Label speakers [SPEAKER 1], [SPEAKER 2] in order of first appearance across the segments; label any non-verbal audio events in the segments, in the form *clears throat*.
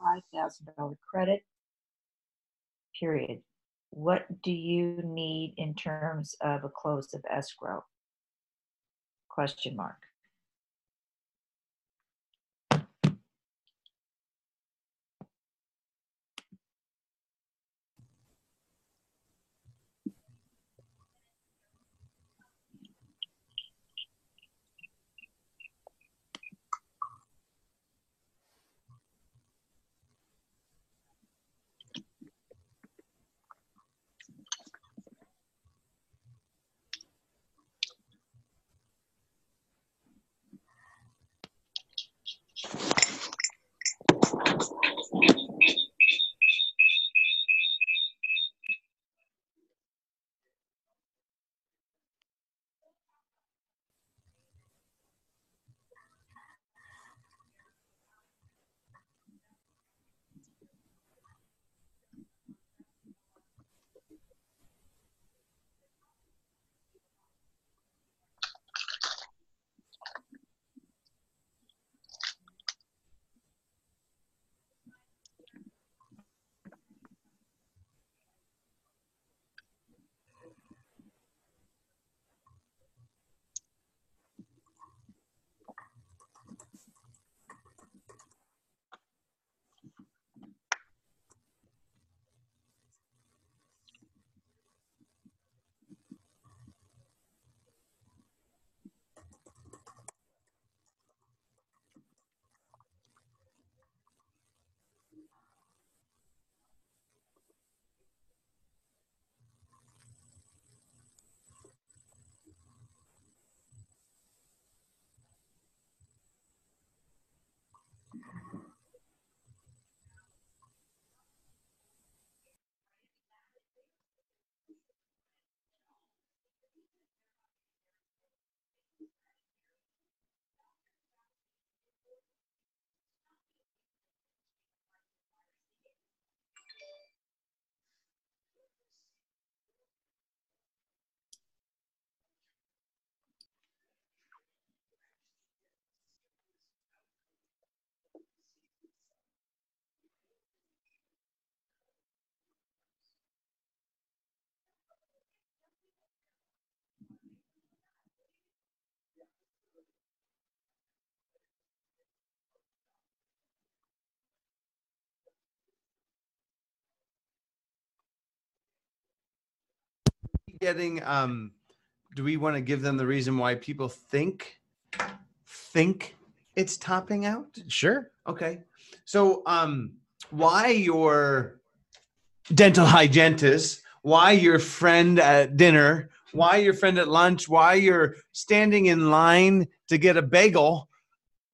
[SPEAKER 1] $5,000 credit, period. What do you need in terms of a close of escrow? Question mark.
[SPEAKER 2] Getting um do we want to give them the reason why people think think it's topping out
[SPEAKER 3] Sure.
[SPEAKER 2] okay so um why your dental hygienist why your friend at dinner why your friend at lunch why you're standing in line to get a bagel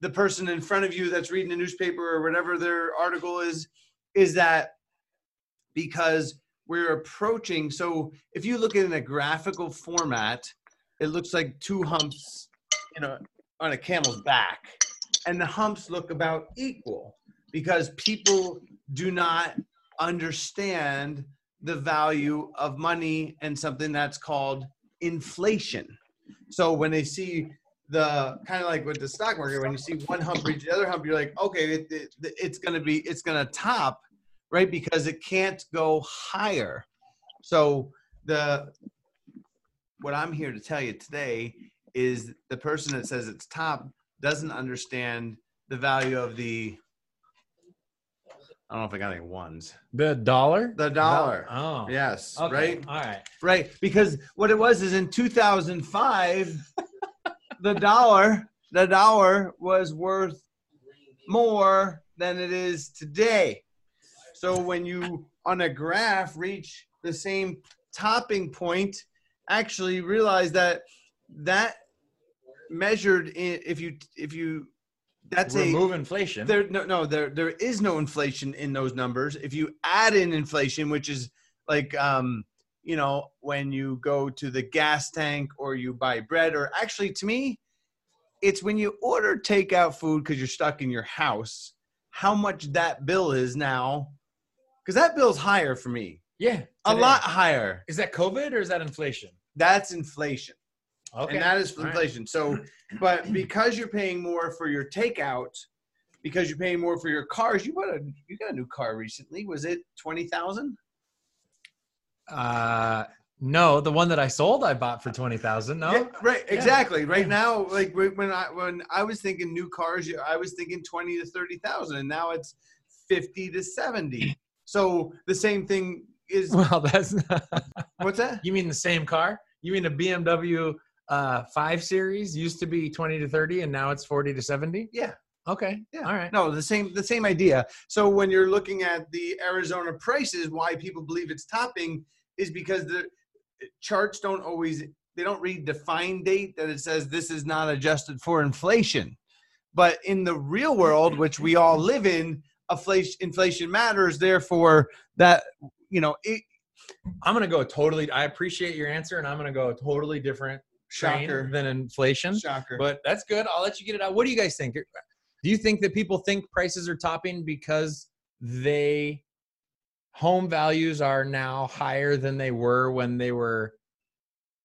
[SPEAKER 2] the person in front of you that's reading a newspaper or whatever their article is is that because we're approaching. So if you look at it in a graphical format it looks like two humps you know on a camel's back. And the humps look about equal because people do not understand the value of money and something that's called inflation. So when they see the kind of like with the stock market when you see one hump reach the other hump you're like okay it, it, it's going to be it's going to top right? Because it can't go higher. So the what I'm here to tell you today is the person that says it's top doesn't understand the value of the I don't know if I got any ones.
[SPEAKER 3] The dollar?
[SPEAKER 2] The dollar.
[SPEAKER 3] Oh.
[SPEAKER 2] Yes,
[SPEAKER 3] Okay.
[SPEAKER 2] right?
[SPEAKER 3] All right.
[SPEAKER 2] Right. Because what it was is in 2005 the dollar the dollar was worth more than it is today. So when you on a graph reach the same topping point, actually realize that that measured in if you if you that's
[SPEAKER 3] Remove
[SPEAKER 2] a
[SPEAKER 3] inflation.
[SPEAKER 2] there no no there there is no inflation in those numbers. If you add in inflation, which is like um you know when you go to the gas tank or you buy bread or actually to me it's when you order takeout food because you're stuck in your house how much that bill is now because that bill's higher for me
[SPEAKER 3] yeah.
[SPEAKER 2] a lot higher
[SPEAKER 3] Is that COVID or is that inflation?
[SPEAKER 2] that's inflation
[SPEAKER 3] Okay.
[SPEAKER 2] and that is
[SPEAKER 3] All right.
[SPEAKER 2] inflation so *laughs* but because you're paying more for your takeout because you're paying more for your cars. You bought a you got a new car recently. Was it twenty thousand?
[SPEAKER 3] Uh, no, the one that I sold, I bought for twenty thousand. No,
[SPEAKER 2] Yeah, right.
[SPEAKER 3] Yeah.
[SPEAKER 2] Exactly. Right
[SPEAKER 3] Yeah.
[SPEAKER 2] now, like when when I when I was thinking new cars, I was thinking twenty to thirty thousand, and now it's fifty to seventy. So the same thing is *laughs*
[SPEAKER 3] well, that's
[SPEAKER 2] what's that?
[SPEAKER 3] you mean the same car? You mean a BMW uh, five series used to be twenty to thirty, and now it's forty to seventy?
[SPEAKER 2] Yeah.
[SPEAKER 3] Okay.
[SPEAKER 2] Yeah.
[SPEAKER 3] All right.
[SPEAKER 2] No, the same the same idea. So when you're looking at the Arizona prices, why people believe it's topping is because the charts don't always they don't read the fine date that it says this is not adjusted for inflation. But in the real world, which we all live in, inflation inflation matters. Therefore, that you know, it,
[SPEAKER 3] I'm gonna go totally. I appreciate your answer, and I'm gonna go totally different
[SPEAKER 2] Shocker.
[SPEAKER 3] than inflation.
[SPEAKER 2] shocker.
[SPEAKER 3] But that's good. I'll let you get it out. What do you guys think? Do you think that people think prices are topping because they home values are now higher than they were when they were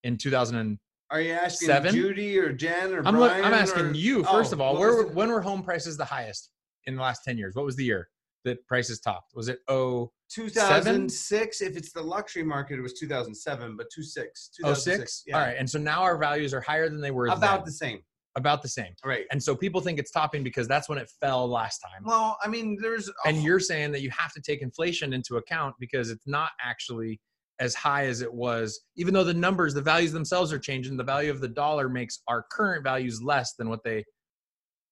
[SPEAKER 3] in 2000?
[SPEAKER 2] Are you asking
[SPEAKER 3] Seven?
[SPEAKER 2] Judy or Jen or
[SPEAKER 3] I'm
[SPEAKER 2] Brian?
[SPEAKER 3] I'm asking
[SPEAKER 2] or-
[SPEAKER 3] you oh, first
[SPEAKER 2] Oh,
[SPEAKER 3] of all. Where were, when were home prices the highest in the last 10 years? What was the year that prices topped? Was it oh
[SPEAKER 2] 2006. If it's the luxury market, it was 2007, but 26.
[SPEAKER 3] 06?
[SPEAKER 2] Yeah.
[SPEAKER 3] All right, and so now our values are higher than they were
[SPEAKER 2] About
[SPEAKER 3] then.
[SPEAKER 2] the same.
[SPEAKER 3] about the same.
[SPEAKER 2] Right.
[SPEAKER 3] And so people think it's topping because that's when it fell last time.
[SPEAKER 2] Well, I mean, there's.
[SPEAKER 3] and you're saying that you have to take inflation into account because it's not actually as high as it was even though the numbers the values themselves are changing the value of the dollar makes our current values less than what they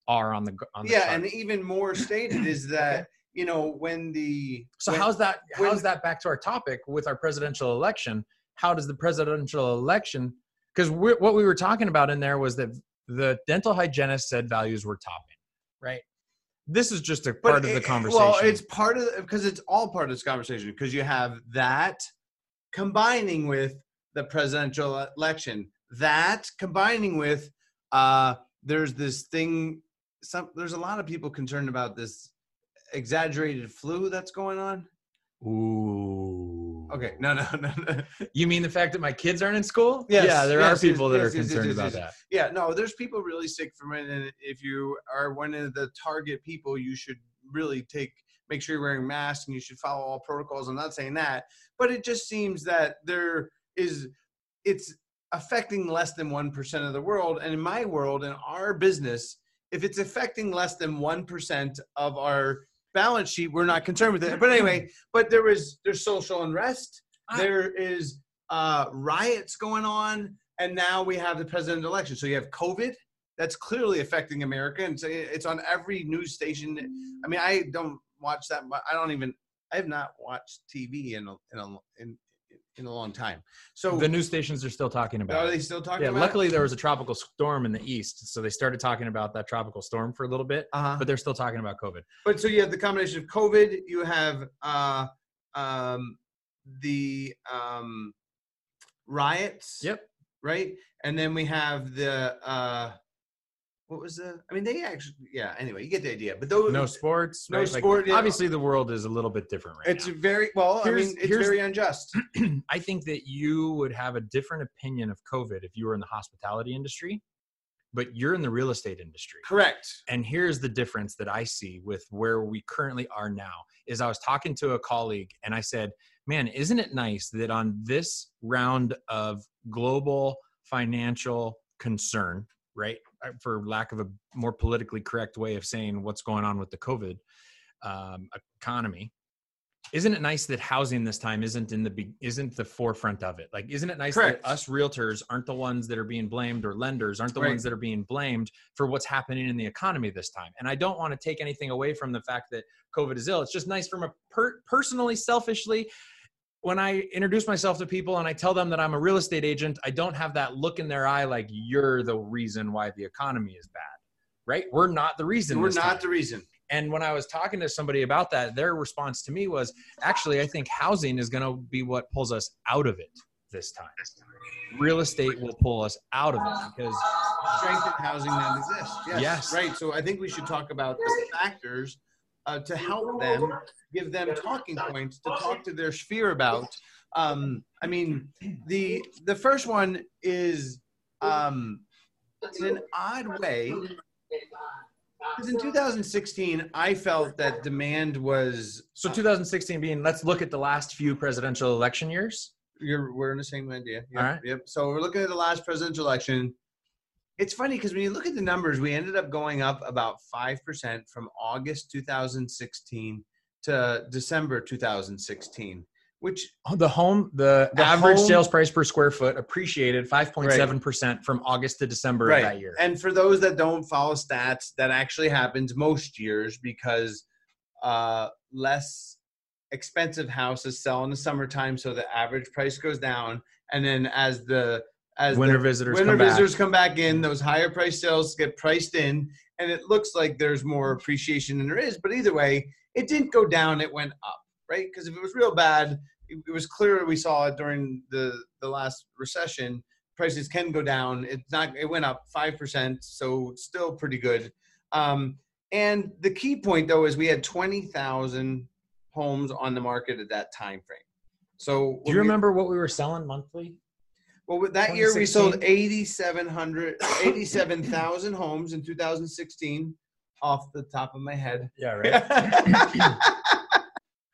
[SPEAKER 3] are on the on the
[SPEAKER 2] Yeah,
[SPEAKER 3] chart.
[SPEAKER 2] and even more *clears throat* stated is that you know when the
[SPEAKER 3] so
[SPEAKER 2] when-
[SPEAKER 3] how's that
[SPEAKER 2] when-
[SPEAKER 3] how's that back to our topic with our presidential election how does the presidential election because what we were talking about in there was that the dental hygienist said values were topping right this is just a part of the conversation
[SPEAKER 2] Well, it's part of because it's all part of this conversation because you have that combining with the presidential election, that combining with uh there's this thing. Some there's a lot of people concerned about this exaggerated flu that's going on.
[SPEAKER 3] Ooh.
[SPEAKER 2] Okay, no, no, *laughs* no, no.
[SPEAKER 3] You mean the fact that my kids aren't in school?
[SPEAKER 2] Yes,
[SPEAKER 3] Yeah, there
[SPEAKER 2] yes,
[SPEAKER 3] are people
[SPEAKER 2] yes,
[SPEAKER 3] that are concerned about that.
[SPEAKER 2] Yeah, no, there's people really sick from it, and if you are one of the target people, you should really take make sure you're wearing masks and you should follow all protocols. I'm not saying that, but it just seems that there is it's affecting less than one percent of the world, and in my world, in our business, if it's affecting less than one percent of our balance sheet, we're not concerned with it. But anyway, *clears throat* but there is there's social unrest, there is uh, riots going on, and now we have the presidential election. So you have COVID that's clearly affecting America, and so it's on every news station. I mean, I don't watch that. I don't even. I have not watched TV in a in a in, in a long time. So
[SPEAKER 3] The news stations are still talking about
[SPEAKER 2] are they still talking
[SPEAKER 3] Yeah, luckily there was a tropical storm in the east, so they started talking about that tropical storm for a little bit,
[SPEAKER 2] uh
[SPEAKER 3] but they're still talking about COVID.
[SPEAKER 2] But so you have the combination of COVID, you have uh, um, the um, riots.
[SPEAKER 3] Yep.
[SPEAKER 2] Right, and then we have the uh, what was the? I mean, they actually, yeah. Anyway, you get the idea. But those,
[SPEAKER 3] No sports.
[SPEAKER 2] No
[SPEAKER 3] right?
[SPEAKER 2] Sport, yeah.
[SPEAKER 3] obviously, the world is a little bit different right
[SPEAKER 2] it's
[SPEAKER 3] now.
[SPEAKER 2] very well. I mean, it's very unjust. *clears throat*
[SPEAKER 3] I think that you would have a different opinion of COVID if you were in the hospitality industry, but you're in the real estate industry.
[SPEAKER 2] Correct.
[SPEAKER 3] and here's the difference that i see with where we currently are now is i was talking to a colleague and i said man isn't it nice that on this round of global financial concern right for lack of a more politically correct way of saying what's going on with the covid um, economy isn't it nice that housing this time isn't in the be- isn't the forefront of it like isn't it nice
[SPEAKER 2] Correct.
[SPEAKER 3] that us realtors aren't the ones that are being blamed or lenders aren't the
[SPEAKER 2] Right.
[SPEAKER 3] ones that are being blamed for what's happening in the economy this time and i don't want to take anything away from the fact that covid is ill it's just nice from a per- personally selfishly when i introduce myself to people and i tell them that i'm a real estate agent i don't have that look in their eye like you're the reason why the economy is bad right we're not the reason
[SPEAKER 2] We're not
[SPEAKER 3] time.
[SPEAKER 2] the reason.
[SPEAKER 3] And when I was talking to somebody about that, their response to me was actually, I think housing is going to be what pulls us out of it this time. Real estate will pull us out of it because
[SPEAKER 2] Strength in housing that exists. Yes.
[SPEAKER 3] Yes.
[SPEAKER 2] Right. So I think we should talk about the factors uh, to help them, give them talking points to talk to their sphere about. Um, I mean, the the first one is um, in an odd way. Because in 2016, I felt that demand was.
[SPEAKER 3] So 2016 being, let's look at the last few presidential election years.
[SPEAKER 2] You're we're in the same idea. Yep,
[SPEAKER 3] All right.
[SPEAKER 2] Yep. So we're looking at the last presidential election. It's funny because when you look at the numbers, we ended up going up about five percent from August 2016 to December 2016, which
[SPEAKER 3] Oh, The home, the,
[SPEAKER 2] The
[SPEAKER 3] average
[SPEAKER 2] home-
[SPEAKER 3] sales price per square foot appreciated 5.7% from August to December
[SPEAKER 2] right.
[SPEAKER 3] of that year.
[SPEAKER 2] And for those that don't follow stats, that actually happens most years because uh, less expensive houses sell in the summertime, so the average price goes down. And then as the as
[SPEAKER 3] Winter visitors
[SPEAKER 2] winter
[SPEAKER 3] come back.
[SPEAKER 2] come back in, those higher price sales get priced in, and it looks like there's more appreciation than there is. But either way, it didn't go down; it went up, right? Because if it was real bad, it, it was clear we saw it during the the last recession. Prices can go down. It's not. It went up five percent, so still pretty good. Um, and the key point though is we had twenty thousand homes on the market at that time frame. So
[SPEAKER 3] Do you
[SPEAKER 2] we-
[SPEAKER 3] remember what we were selling monthly?
[SPEAKER 2] Well, that year we sold 8,700, 87,000 *coughs* homes in 2016 off the top of my head.
[SPEAKER 3] Yeah, *laughs* right.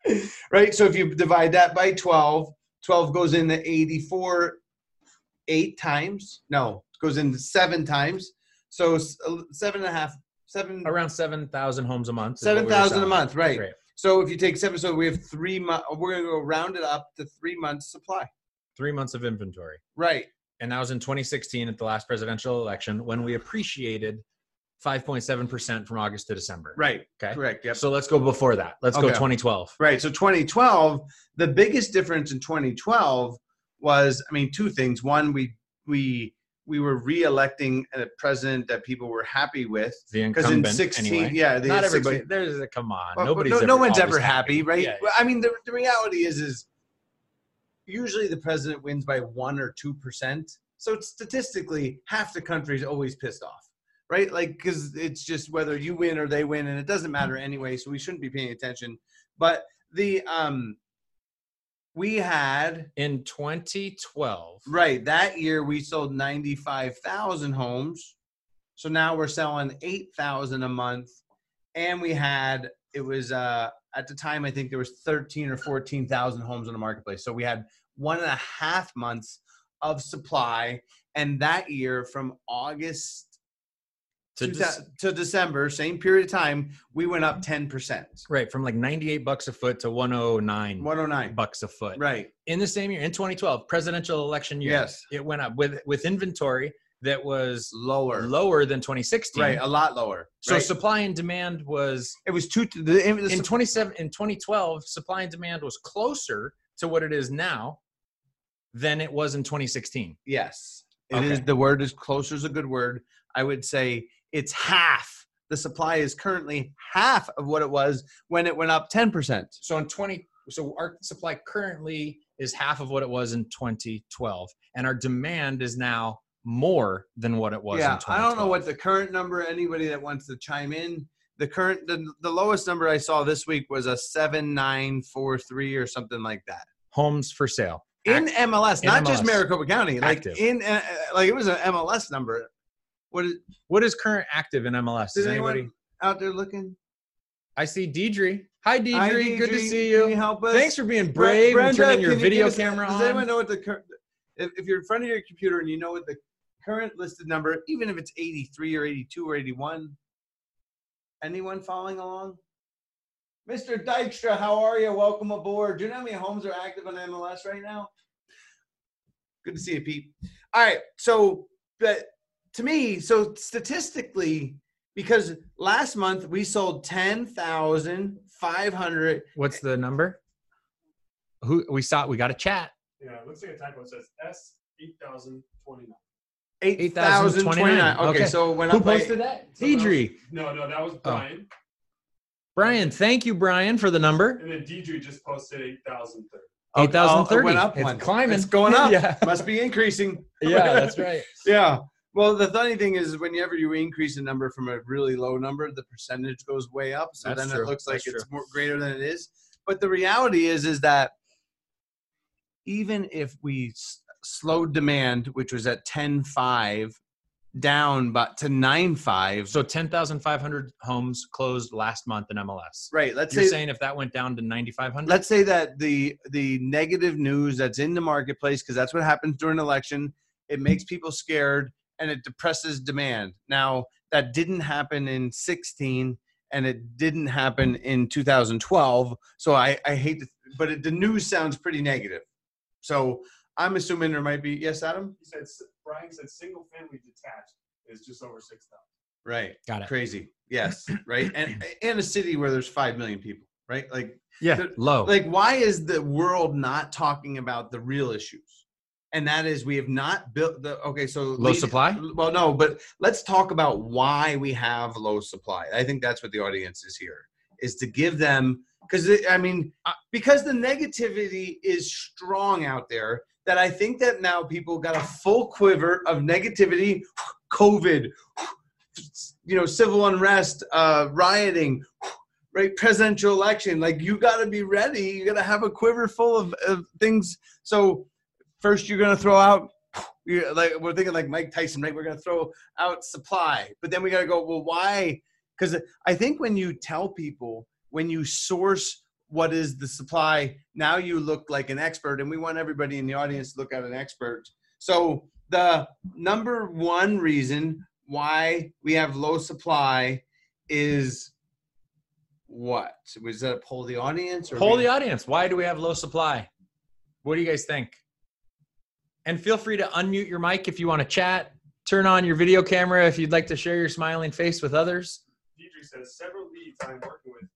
[SPEAKER 3] *laughs*
[SPEAKER 2] right. So if you divide that by 12, 12 goes into 84 eight times. No, it goes into seven times. So uh, seven and a half, seven,
[SPEAKER 3] Around 7,000 homes a month. is what we
[SPEAKER 2] 7,000 a month. Right.
[SPEAKER 3] Right.
[SPEAKER 2] So if you take seven, so we have three months, we're going to go round it up to three months supply.
[SPEAKER 3] Three months of inventory.
[SPEAKER 2] Right.
[SPEAKER 3] And that was in 2016 at the last presidential election when we appreciated 5.7% from August to December.
[SPEAKER 2] Right.
[SPEAKER 3] Okay.
[SPEAKER 2] Correct. Yep.
[SPEAKER 3] So let's go before that. Let's go 2012.
[SPEAKER 2] Right. So 2012, the biggest difference in 2012 was, I mean, two things. One, we we we were re-electing a president that people were happy with
[SPEAKER 3] The
[SPEAKER 2] because in
[SPEAKER 3] incumbent
[SPEAKER 2] 16,
[SPEAKER 3] anyway.
[SPEAKER 2] yeah, the
[SPEAKER 3] Not
[SPEAKER 2] 16
[SPEAKER 3] everybody. There's a come on.
[SPEAKER 2] Well,
[SPEAKER 3] Nobody's
[SPEAKER 2] no, no one's ever happy, right?
[SPEAKER 3] Yeah,
[SPEAKER 2] Well, I mean, the, the reality is, is usually the president wins by one or two percent. So statistically, half the country is always pissed off, right? Like, because it's just whether you win or they win, and it doesn't matter anyway. So we shouldn't be paying attention. But the um, we had
[SPEAKER 3] In 2012,
[SPEAKER 2] right that year we sold ninety five thousand homes. So now we're selling eight thousand a month, and we had it was uh at the time I think there was thirteen or fourteen thousand homes on the marketplace. So we had one and a half months of supply, and that year from August
[SPEAKER 3] to
[SPEAKER 2] to, to December, same period of time, we went up ten percent,
[SPEAKER 3] right from like 98 bucks a foot to 109
[SPEAKER 2] one oh hundred oh nine.
[SPEAKER 3] bucks a foot.
[SPEAKER 2] Right.
[SPEAKER 3] In the same year, in 2012, presidential election year,
[SPEAKER 2] Yes.
[SPEAKER 3] it went up with with inventory that was
[SPEAKER 2] Lower.
[SPEAKER 3] lower than 2016.
[SPEAKER 2] Right. A lot lower.
[SPEAKER 3] So
[SPEAKER 2] right?
[SPEAKER 3] supply and demand was
[SPEAKER 2] it was two. The, the,
[SPEAKER 3] in 27 in 2012 supply and demand was closer to what it is now than it was in 2016
[SPEAKER 2] Yes. it is.
[SPEAKER 3] Okay.
[SPEAKER 2] the word is closer is a good word. I would say it's half. The supply is currently half of what it was when it went up 10%.
[SPEAKER 3] so in 20 so our supply currently is half of what it was in 2012 and our demand is now more than what it was
[SPEAKER 2] yeah, I don't know what the current number, anybody that wants to chime in, the current, the, the lowest number I saw this week was a 7943 or something like that.
[SPEAKER 3] homes for sale
[SPEAKER 2] In
[SPEAKER 3] Act-
[SPEAKER 2] MLS,
[SPEAKER 3] in
[SPEAKER 2] not just Maricopa County, like
[SPEAKER 3] Active.
[SPEAKER 2] in, uh, like it was an MLS number. What is,
[SPEAKER 3] what is current active in MLS is anybody
[SPEAKER 2] out there looking?
[SPEAKER 3] I see Deidre hi Deidre,
[SPEAKER 2] Hi,
[SPEAKER 3] good to
[SPEAKER 2] Deidre.
[SPEAKER 3] see
[SPEAKER 2] Can you
[SPEAKER 3] you
[SPEAKER 2] help us?
[SPEAKER 3] thanks for being brave and turning your
[SPEAKER 2] you
[SPEAKER 3] video
[SPEAKER 2] us-
[SPEAKER 3] camera
[SPEAKER 2] Does
[SPEAKER 3] on Does
[SPEAKER 2] anyone know what the current? If, if you're in front of your computer and you know what the current listed number, even if it's 83 or 82 or 81, anyone following along? Mr. Dykstra, how are you? Welcome aboard. Do you know how many homes are active on MLS right now? Good to see you, Pete. All right, so but to me, so statistically, because last month we sold 10,500
[SPEAKER 3] what's the number who we saw we got a chat
[SPEAKER 4] Yeah, it looks like a typo. It says S eight thousand twenty nine.
[SPEAKER 2] 8,029. Okay,
[SPEAKER 3] Okay.
[SPEAKER 2] so it went
[SPEAKER 3] who
[SPEAKER 2] up by-
[SPEAKER 3] posted that
[SPEAKER 4] Someone
[SPEAKER 3] Deidre
[SPEAKER 4] No, no, that was oh. Brian.
[SPEAKER 3] Brian thank you Brian for the number
[SPEAKER 4] And then Deidre just posted eight thousand thirty.
[SPEAKER 2] Oh,
[SPEAKER 3] 8030
[SPEAKER 2] it went up
[SPEAKER 3] it's
[SPEAKER 2] one.
[SPEAKER 3] climbing
[SPEAKER 2] It's going up. *laughs*
[SPEAKER 3] yeah
[SPEAKER 2] Must be increasing. *laughs*
[SPEAKER 3] yeah that's right *laughs*
[SPEAKER 2] Yeah. Well, the funny thing is, whenever you increase a number from a really low number, the percentage goes way up. So
[SPEAKER 3] That's
[SPEAKER 2] then
[SPEAKER 3] true.
[SPEAKER 2] it looks like
[SPEAKER 3] That's
[SPEAKER 2] it's more greater than it is. But the reality is, is that even if we s- slowed demand, which was at 10.5, down but to nine five.
[SPEAKER 3] So 10,500 homes closed last month in MLS.
[SPEAKER 2] right, let's
[SPEAKER 3] You're
[SPEAKER 2] say
[SPEAKER 3] saying if that went down to 9,500?
[SPEAKER 2] let's say that the the negative news that's in the marketplace because that's what happens during an election it makes people scared and it depresses demand now that didn't happen in 16 and it didn't happen in 2012 so i i hate to but it, the news sounds pretty negative so i'm assuming there might be yes adam
[SPEAKER 4] He said, Brian said single family detached is just over six thousand.
[SPEAKER 2] right
[SPEAKER 3] Got it.
[SPEAKER 2] crazy *clears throat* yes right and in a city where there's 5 million people right like
[SPEAKER 3] Yeah.
[SPEAKER 2] the-
[SPEAKER 3] Low.
[SPEAKER 2] like why is the world not talking about the real issues and that is we have not built the okay so
[SPEAKER 3] Low
[SPEAKER 2] lead-
[SPEAKER 3] supply?
[SPEAKER 2] well no but let's talk about why we have low supply i think that's what the audience is here is to give them because i mean uh, because the negativity is strong out there that i think that now people got a full quiver of negativity covid you know civil unrest uh rioting right presidential election. Like you got to be ready. You got to have a quiver full of, of things. So first you're to throw out like we're thinking like mike tyson right? We're to throw out supply. But then we got to go well why? Because i think when you tell people when you source what is the supply now you look like an expert and we want everybody in the audience to look at an expert so the number one reason why we have low supply is what was that a poll of the audience or
[SPEAKER 3] Poll
[SPEAKER 2] we-
[SPEAKER 3] the audience. Why do we have low supply? What do you guys think? And feel free to unmute your mic if you want to chat. Turn on your video camera if you'd like to share your smiling face with others.
[SPEAKER 4] Deidre says several leads I'm working with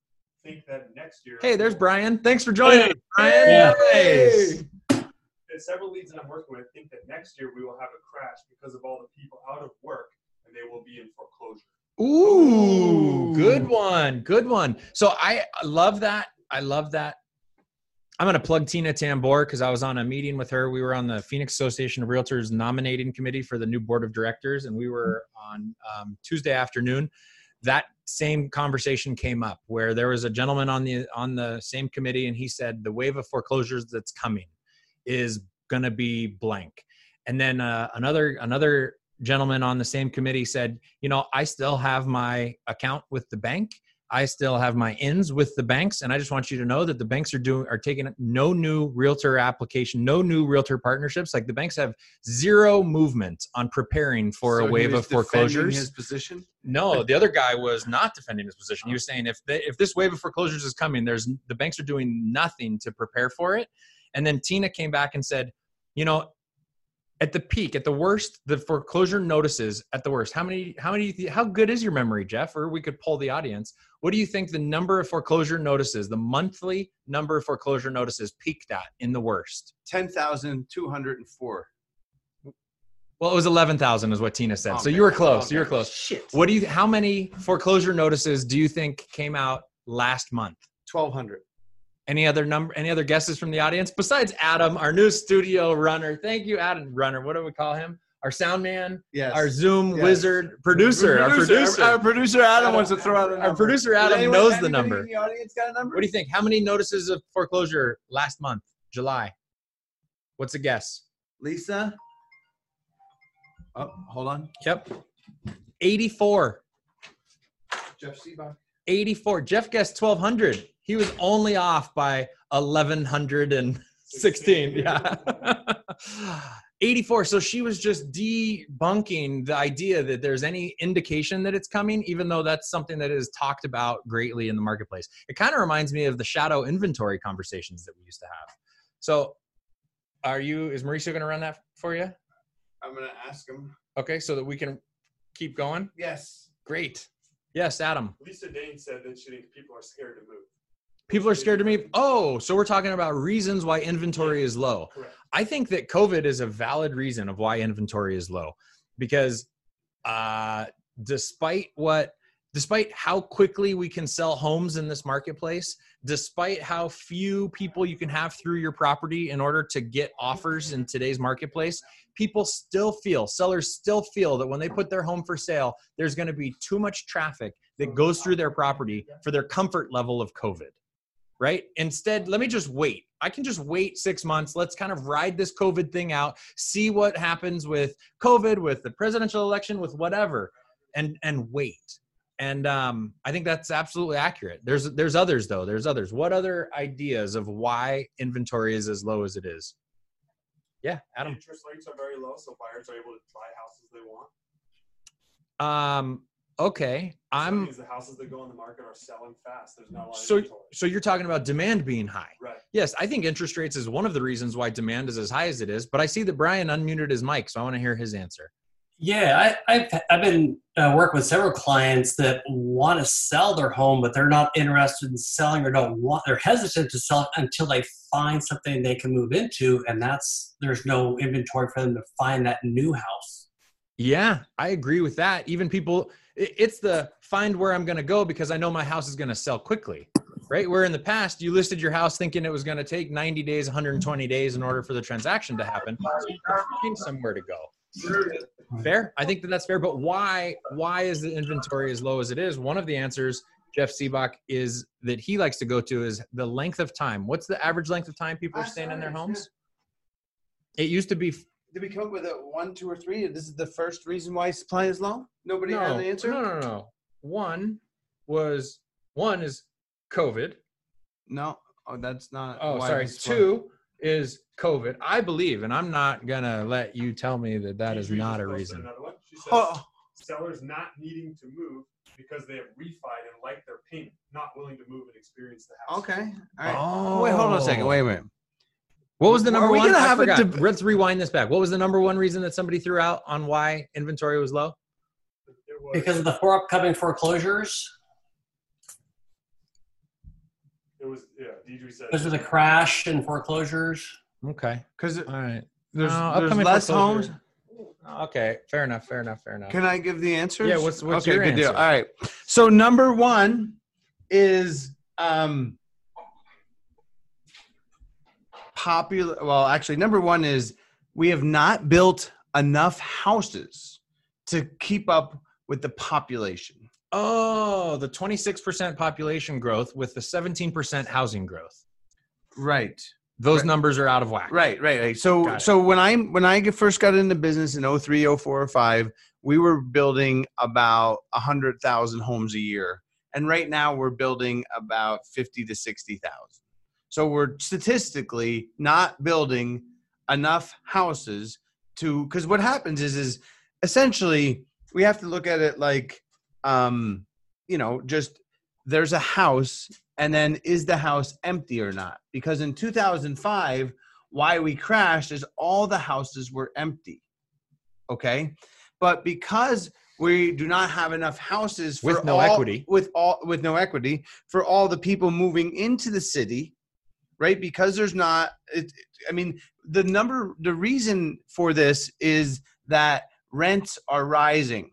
[SPEAKER 4] think that next year.
[SPEAKER 3] Hey, there's Brian. Thanks for joining us, Brian.
[SPEAKER 2] Hey!
[SPEAKER 4] And several leads that I'm working with think that next year we will have a crash because of all the people out of work and they will be in foreclosure.
[SPEAKER 3] Ooh, good one. Good one. So I love that. I love that. I'm going to plug Tina Tambor because I was on a meeting with her. We were on the Phoenix Association of Realtors nominating committee for the new board of directors, and we were on um, Tuesday afternoon. That same conversation came up where there was a gentleman on the on the same committee, and he said the wave of foreclosures that's coming is going to be blank. And then uh, another another gentleman on the same committee said, you know, I still have my account with the bank. I still have my ins with the banks, and I just want you to know that the banks are doing are taking no new realtor application, no new realtor partnerships. Like the banks have zero movement on preparing for
[SPEAKER 2] So
[SPEAKER 3] a wave of foreclosures.
[SPEAKER 2] his position
[SPEAKER 3] No, the other guy was not defending his position. He was saying if they, if this wave of foreclosures is coming, there's the banks are doing nothing to prepare for it. And then Tina came back and said, you know, at the peak, at the worst, the foreclosure notices at the worst. How many? How many? How good is your memory, Jeff? Or we could pull the audience. What do you think the number of foreclosure notices, the monthly number of foreclosure notices, peaked at in the worst?
[SPEAKER 2] 10,204
[SPEAKER 3] Well, it was eleven thousand, is what Tina said.
[SPEAKER 2] Oh,
[SPEAKER 3] so
[SPEAKER 2] man.
[SPEAKER 3] you were close.
[SPEAKER 2] Okay.
[SPEAKER 3] You were close.
[SPEAKER 2] shit
[SPEAKER 3] What do you? How many foreclosure notices do you think came out last month?
[SPEAKER 2] 1200
[SPEAKER 3] Any other number? Any other guesses from the audience besides Adam, our new studio runner? Thank you, Adam Runner. What do we call him? Our sound man,
[SPEAKER 2] yes
[SPEAKER 3] our Zoom
[SPEAKER 2] Yes.
[SPEAKER 3] wizard, producer, our producer.
[SPEAKER 2] Our, producer Adam wants to throw out a
[SPEAKER 3] Our producer Adam
[SPEAKER 2] anyone-
[SPEAKER 3] knows the number.
[SPEAKER 2] In the audience got a number?
[SPEAKER 3] What do you think? How many notices of foreclosure last month, July? What's a guess?
[SPEAKER 2] Lisa? Oh, hold on.
[SPEAKER 3] Yep, eighty-four.
[SPEAKER 2] Jeff Sibbach.
[SPEAKER 3] 84. Jeff guessed 1200. He was only off by 1116. Yeah. *laughs* 84. So she was just debunking the idea that there's any indication that it's coming, even though that's something that is talked about greatly in the marketplace. It kind of reminds me of the shadow inventory conversations that we used to have. So are you, is Mauricio going to run that for you?
[SPEAKER 2] I'm going to ask him.
[SPEAKER 3] Okay. So that we can keep going.
[SPEAKER 2] Yes.
[SPEAKER 3] Great. Yes, Adam.
[SPEAKER 4] Lisa Dane said that she thinks people are scared to move.
[SPEAKER 3] People are scared to move. Oh, so we're talking about reasons why inventory is low.
[SPEAKER 4] Correct.
[SPEAKER 3] I think that COVID is a valid reason of why inventory is low because uh, despite what, despite how quickly we can sell homes in this marketplace, despite how few people you can have through your property in order to get offers in today's marketplace, people still feel, sellers still feel that when they put their home for sale, there's going to be too much traffic that goes through their property for their comfort level of COVID. Right? Instead, let me just wait. I can just wait six months. Let's kind of ride this COVID thing out, see what happens with COVID, with the presidential election, with whatever, and and wait. And um, I think that's absolutely accurate. There's there's others though. There's others. What other ideas of why inventory is as low as it is? Yeah, Adam.
[SPEAKER 4] Interest rates are very low, so buyers are able to buy houses they want.
[SPEAKER 3] Um, okay, I'm.
[SPEAKER 4] means the houses that go on the market are selling fast. There's not a lot of
[SPEAKER 3] So
[SPEAKER 4] inventory.
[SPEAKER 3] so you're talking about demand being high.
[SPEAKER 4] Right.
[SPEAKER 3] Yes, I think interest rates is one of the reasons why demand is as high as it is. But I see that Brian unmuted his mic, so I want to hear his answer.
[SPEAKER 5] Yeah, I, I've I've been uh, working with several clients that want to sell their home, but they're not interested in selling or don't want. They're hesitant to sell until they find something they can move into, and that's there's no inventory for them to find that new house.
[SPEAKER 3] Yeah, I agree with that. Even people, it- it's the find where I'm going to go because I know my house is going to sell quickly, right? Where in the past you listed your house thinking it was going to take 90 days, 120 days in order for the transaction to happen. So find somewhere to go. Fair. I think that that's fair. But why? Why is the inventory as low as it is? One of the answers, Jeff Sibbach, is that he likes to go to is the length of time. What's the average length of time people are staying in their homes? It used to be
[SPEAKER 2] Did we come up with a one, two, or three? This is the first reason why supply is low. Nobody
[SPEAKER 3] no,
[SPEAKER 2] had an answer.
[SPEAKER 3] No, no, no. One was one is COVID.
[SPEAKER 2] No. Oh, that's not.
[SPEAKER 3] Oh,
[SPEAKER 2] why
[SPEAKER 3] sorry. Two is COVID. I believe, and I'm not gonna let you tell me that that is not a reason.
[SPEAKER 4] Another one. She says
[SPEAKER 2] Oh,
[SPEAKER 4] sellers not needing to move because they have refied and like their payment, not willing to move and experience the house.
[SPEAKER 2] okay. All right.
[SPEAKER 3] Oh,
[SPEAKER 2] Wait, hold on a second. Wait a minute.
[SPEAKER 3] What was the number
[SPEAKER 2] Are
[SPEAKER 3] number
[SPEAKER 2] we
[SPEAKER 3] one?
[SPEAKER 2] gonna
[SPEAKER 3] I
[SPEAKER 2] have a
[SPEAKER 3] forgot.
[SPEAKER 2] deb-
[SPEAKER 3] Let's rewind this back. What was the number one reason that somebody threw out on why inventory was low?
[SPEAKER 5] Because of the four upcoming foreclosures,
[SPEAKER 4] it was yeah. Deidre said
[SPEAKER 5] because of the crash and foreclosures.
[SPEAKER 3] Okay.
[SPEAKER 2] Because
[SPEAKER 3] All right.
[SPEAKER 2] there's
[SPEAKER 3] No,
[SPEAKER 2] there's
[SPEAKER 3] upcoming
[SPEAKER 2] less
[SPEAKER 3] foreclosure.
[SPEAKER 2] homes.
[SPEAKER 3] Okay. Fair enough. Fair enough. Fair enough.
[SPEAKER 2] Can I give the answers?
[SPEAKER 3] Yeah, what's- what's
[SPEAKER 2] okay,
[SPEAKER 3] your
[SPEAKER 2] good deal.
[SPEAKER 3] answer?
[SPEAKER 2] All right. So number one is um popular. Well, actually, number one is we have not built enough houses to keep up with the population.
[SPEAKER 3] Oh, the 26% population growth with the 17% housing growth.
[SPEAKER 2] Right.
[SPEAKER 3] Those
[SPEAKER 2] Right.
[SPEAKER 3] numbers are out of whack.
[SPEAKER 2] Right, right, right. So so when I when I first got into business in 03, 04, or 5, we were building about 100,000 homes a year. And right now we're building about 50 to 60,000. So we're statistically not building enough houses to cuz what happens is is essentially we have to look at it like um you know just there's a house and then is the house empty or not because in 2005 why we crashed is all the houses were empty okay but because we do not have enough houses for
[SPEAKER 3] With no
[SPEAKER 2] all-
[SPEAKER 3] equity.
[SPEAKER 2] with all with no equity for all the people moving into the city right because there's not it, i mean the number the reason for this is that rents are rising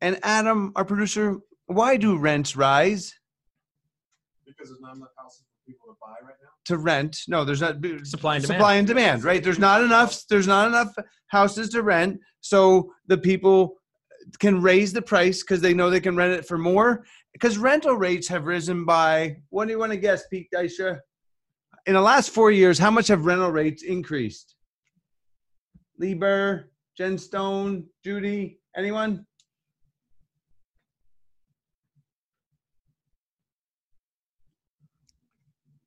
[SPEAKER 2] and adam our producer why do rents rise
[SPEAKER 4] because there's not enough houses for people to buy right now.
[SPEAKER 2] to rent. No, there's not
[SPEAKER 3] Supply and demand.
[SPEAKER 2] supply and demand, right? There's not enough. There's not enough houses to rent, so the people can raise the price because they know they can rent it for more. Because rental rates have risen by what do you want to guess, Pete Deisha? In the last four years, how much have rental rates increased? Lieber, Jen Stone, Judy, anyone?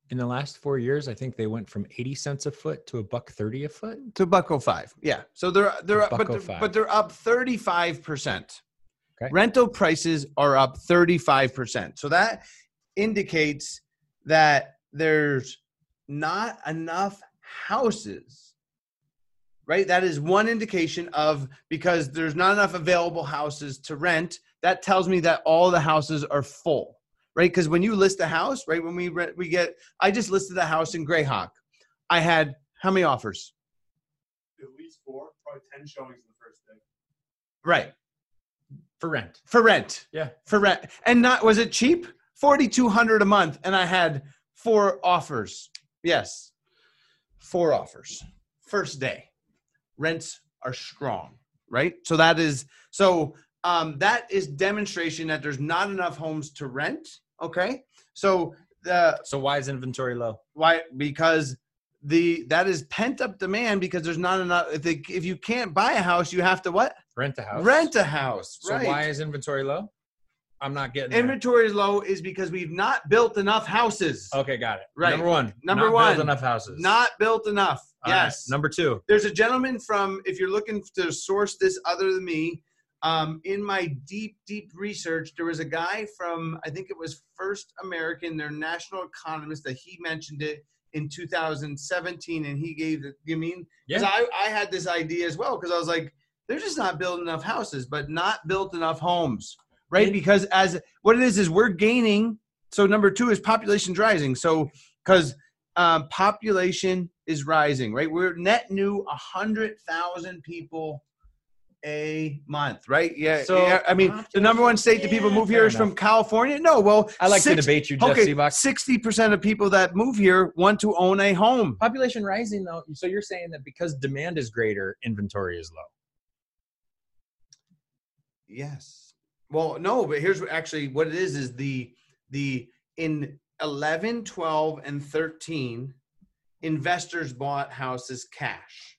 [SPEAKER 3] In the last four years, I think they went from 80 cents a foot to a buck 30 a foot.
[SPEAKER 2] to bucko oh five. Yeah. So they're they're up, but
[SPEAKER 3] oh
[SPEAKER 2] they're, but they're up thirty five percent. Rental prices are up thirty five percent. So that indicates that there's not enough houses. Right. That is one indication of because there's not enough available houses to rent. That tells me that all the houses are full. Right. Because when you list a house, right, when we rent, we get. I just listed a house in Grayhawk. I had how many offers?
[SPEAKER 4] At least four, probably ten showings in the first day.
[SPEAKER 2] Right.
[SPEAKER 3] For rent.
[SPEAKER 2] For rent.
[SPEAKER 3] Yeah.
[SPEAKER 2] For rent. And not was it cheap? 4200 a month and I had four offers. Yes. Four offers. First day. Rents are strong, right? So that is so um that is demonstration that there's not enough homes to rent, okay? So the
[SPEAKER 3] So why is inventory low?
[SPEAKER 2] why because the that is pent up demand because there's not enough. If they, if you can't buy a house, you have to what
[SPEAKER 3] Rent a house.
[SPEAKER 2] rent a house.
[SPEAKER 3] So
[SPEAKER 2] right.
[SPEAKER 3] why is inventory low? I'm not getting there.
[SPEAKER 2] inventory is low is because we've not built enough houses.
[SPEAKER 3] Okay, got it.
[SPEAKER 2] Right.
[SPEAKER 3] Number one.
[SPEAKER 2] Number one.
[SPEAKER 3] not
[SPEAKER 2] one,
[SPEAKER 3] Build enough houses.
[SPEAKER 2] Not built enough.
[SPEAKER 3] All right.
[SPEAKER 2] yes.
[SPEAKER 3] Number two.
[SPEAKER 2] There's a gentleman from, if you're looking to source this other than me, um, in my deep, deep research, there was a guy from, I think it was First American, their national economist, that he mentioned it in 2017, and he gave the, you mean?
[SPEAKER 3] Yeah.
[SPEAKER 2] I, I had this idea as well, because I was like, they're just not building enough houses, but not built enough homes, right? Because as what it is, is we're gaining. So number two is population's rising. So because um, population is rising, right? We're net new a hundred thousand people a month, right? Yeah.
[SPEAKER 3] So,
[SPEAKER 2] yeah. I mean, the number one state that people move here
[SPEAKER 3] is
[SPEAKER 2] is from. California. No, well,
[SPEAKER 3] I like to debate you, Jeff
[SPEAKER 2] Okay, sixty percent of people that move here want to own a home.
[SPEAKER 3] Population rising though. So you're saying that because demand is greater, inventory is low.
[SPEAKER 2] Yes. Well, no, but here's what actually what it is is the the in 11, 12 and 13 investors bought houses cash.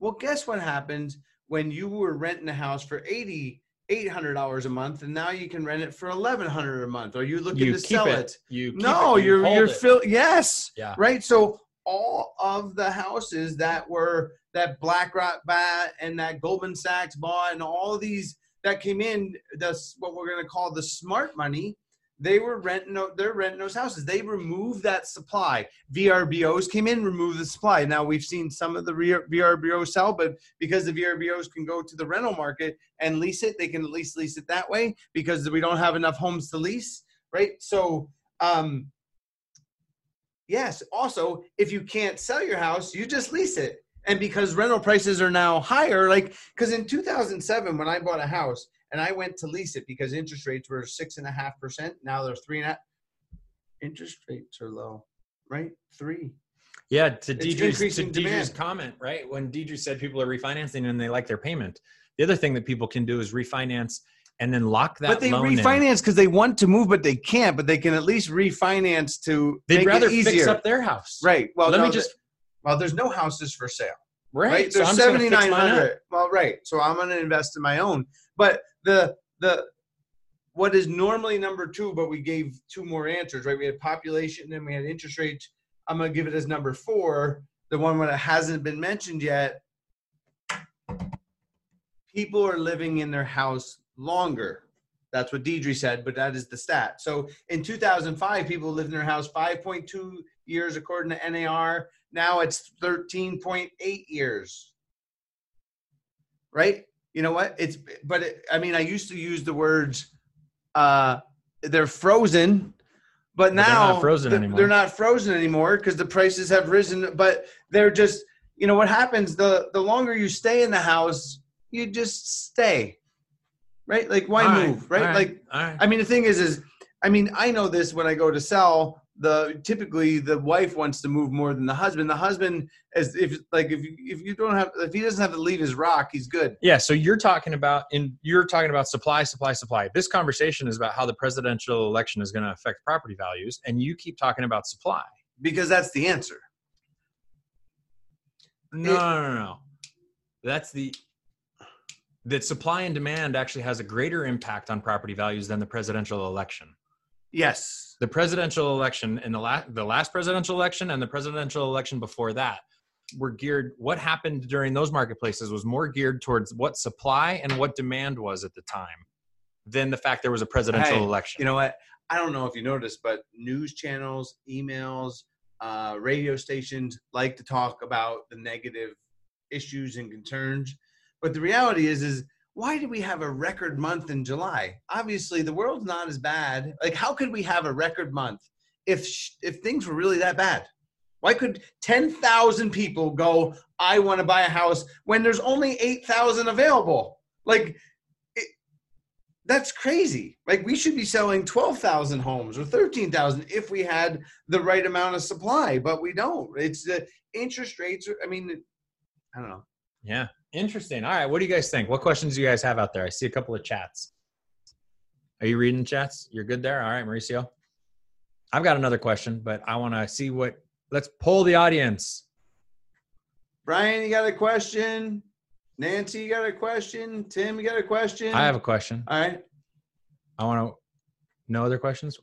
[SPEAKER 2] Well, guess what happened when you were renting a house for 80 $800 a month and now you can rent it for 1100 a month. Are you looking
[SPEAKER 3] You
[SPEAKER 2] to sell
[SPEAKER 3] it.
[SPEAKER 2] it?
[SPEAKER 3] You keep
[SPEAKER 2] No,
[SPEAKER 3] it, you
[SPEAKER 2] you're you're fill yes.
[SPEAKER 3] Yeah.
[SPEAKER 2] Right. So all of the houses that were that BlackRock bought and that Goldman Sachs bought and all of these that came in, that's what we're gonna call the smart money. They were renting. They're renting those houses. They removed that supply. VRBOs came in, removed the supply. Now we've seen some of the VRBOs sell, but because the VRBOs can go to the rental market and lease it, they can at least lease it that way because we don't have enough homes to lease, right? So, um, yes. Also, if you can't sell your house, you just lease it. And because rental prices are now higher, like because in 2007 when I bought a house and I went to lease it because interest rates were six and a half percent, now they're three and a half. Interest rates are low, right? Three.
[SPEAKER 3] Yeah, to Deidre's, to Deidre's comment, right? When Deidre said people are refinancing and they like their payment, the other thing that people can do is refinance and then lock that
[SPEAKER 2] but they refinance because they want to move, but they can't. But they can at least refinance to
[SPEAKER 3] They'd
[SPEAKER 2] make
[SPEAKER 3] rather
[SPEAKER 2] it easier.
[SPEAKER 3] fix up their house.
[SPEAKER 2] right. Well,
[SPEAKER 3] Let
[SPEAKER 2] no,
[SPEAKER 3] me just
[SPEAKER 2] well, there's no houses for sale.
[SPEAKER 3] right.
[SPEAKER 2] right?
[SPEAKER 3] so
[SPEAKER 2] There's
[SPEAKER 3] I'm gonna
[SPEAKER 2] seventy
[SPEAKER 3] mine up.
[SPEAKER 2] Well, right. So I'm going to invest in my own. But the the what is normally number two, but we gave two more answers, right? We had population, then we had interest rates. I'm going to give it as number four, the one that hasn't been mentioned yet. People are living in their house longer. That's what Deidre said, but that is the stat. So in 2005, people lived in their house 5.2 years according to NAR. Now it's 13.8 years. Right? You know what? It's but it, I mean I used to use the words uh they're frozen but
[SPEAKER 3] But they're
[SPEAKER 2] now
[SPEAKER 3] not frozen anymore.
[SPEAKER 2] They're not frozen anymore because the prices have risen but they're just you know what happens the the longer you stay in the house you just stay. Right? Like why
[SPEAKER 3] All
[SPEAKER 2] move, right?
[SPEAKER 3] right,
[SPEAKER 2] Like
[SPEAKER 3] right.
[SPEAKER 2] I mean, the thing is, is I mean, I know this when I go to sell. The typically the wife wants to move more than the husband. The husband, as if like if you, if you don't have if he doesn't have to leave his rock, he's good.
[SPEAKER 3] Yeah, so you're talking about in you're talking about supply, supply, supply. This conversation is about how the presidential election is going to affect property values, and you keep talking about supply.
[SPEAKER 2] because that's the answer.
[SPEAKER 3] No, no, no, no. That's the that supply and demand actually has a greater impact on property values than the presidential election.
[SPEAKER 2] Yes.
[SPEAKER 3] The presidential election and the last the last presidential election and the presidential election before that were geared what happened during those marketplaces was more geared towards what supply and what demand was at the time than the fact there was a presidential
[SPEAKER 2] Hey,
[SPEAKER 3] election.
[SPEAKER 2] You know what? I don't know if you noticed, but news channels, emails, uh, radio stations like to talk about the negative issues and concerns. But the reality is, is why did we have a record month in July? Obviously, the world's not as bad. Like, how could we have a record month if if things were really that bad? Why could ten thousand people go? I want to buy a house when there's only eight thousand available. Like, it, that's crazy. Like, we should be selling twelve thousand homes or thirteen thousand if we had the right amount of supply, but we don't. It's the interest rates. Are, I mean, I don't know.
[SPEAKER 3] Yeah. Interesting. All right. What do you guys think? What questions do you guys have out there? I see a couple of chats. Are you reading chats? You're good there? All right, Mauricio. I've got another question, but I want to see what. Let's poll the audience.
[SPEAKER 2] Brian, you got a question? Nancy, you got a question? Tim, you got a question?
[SPEAKER 3] I have a question.
[SPEAKER 2] All right.
[SPEAKER 3] I want to. No other questions.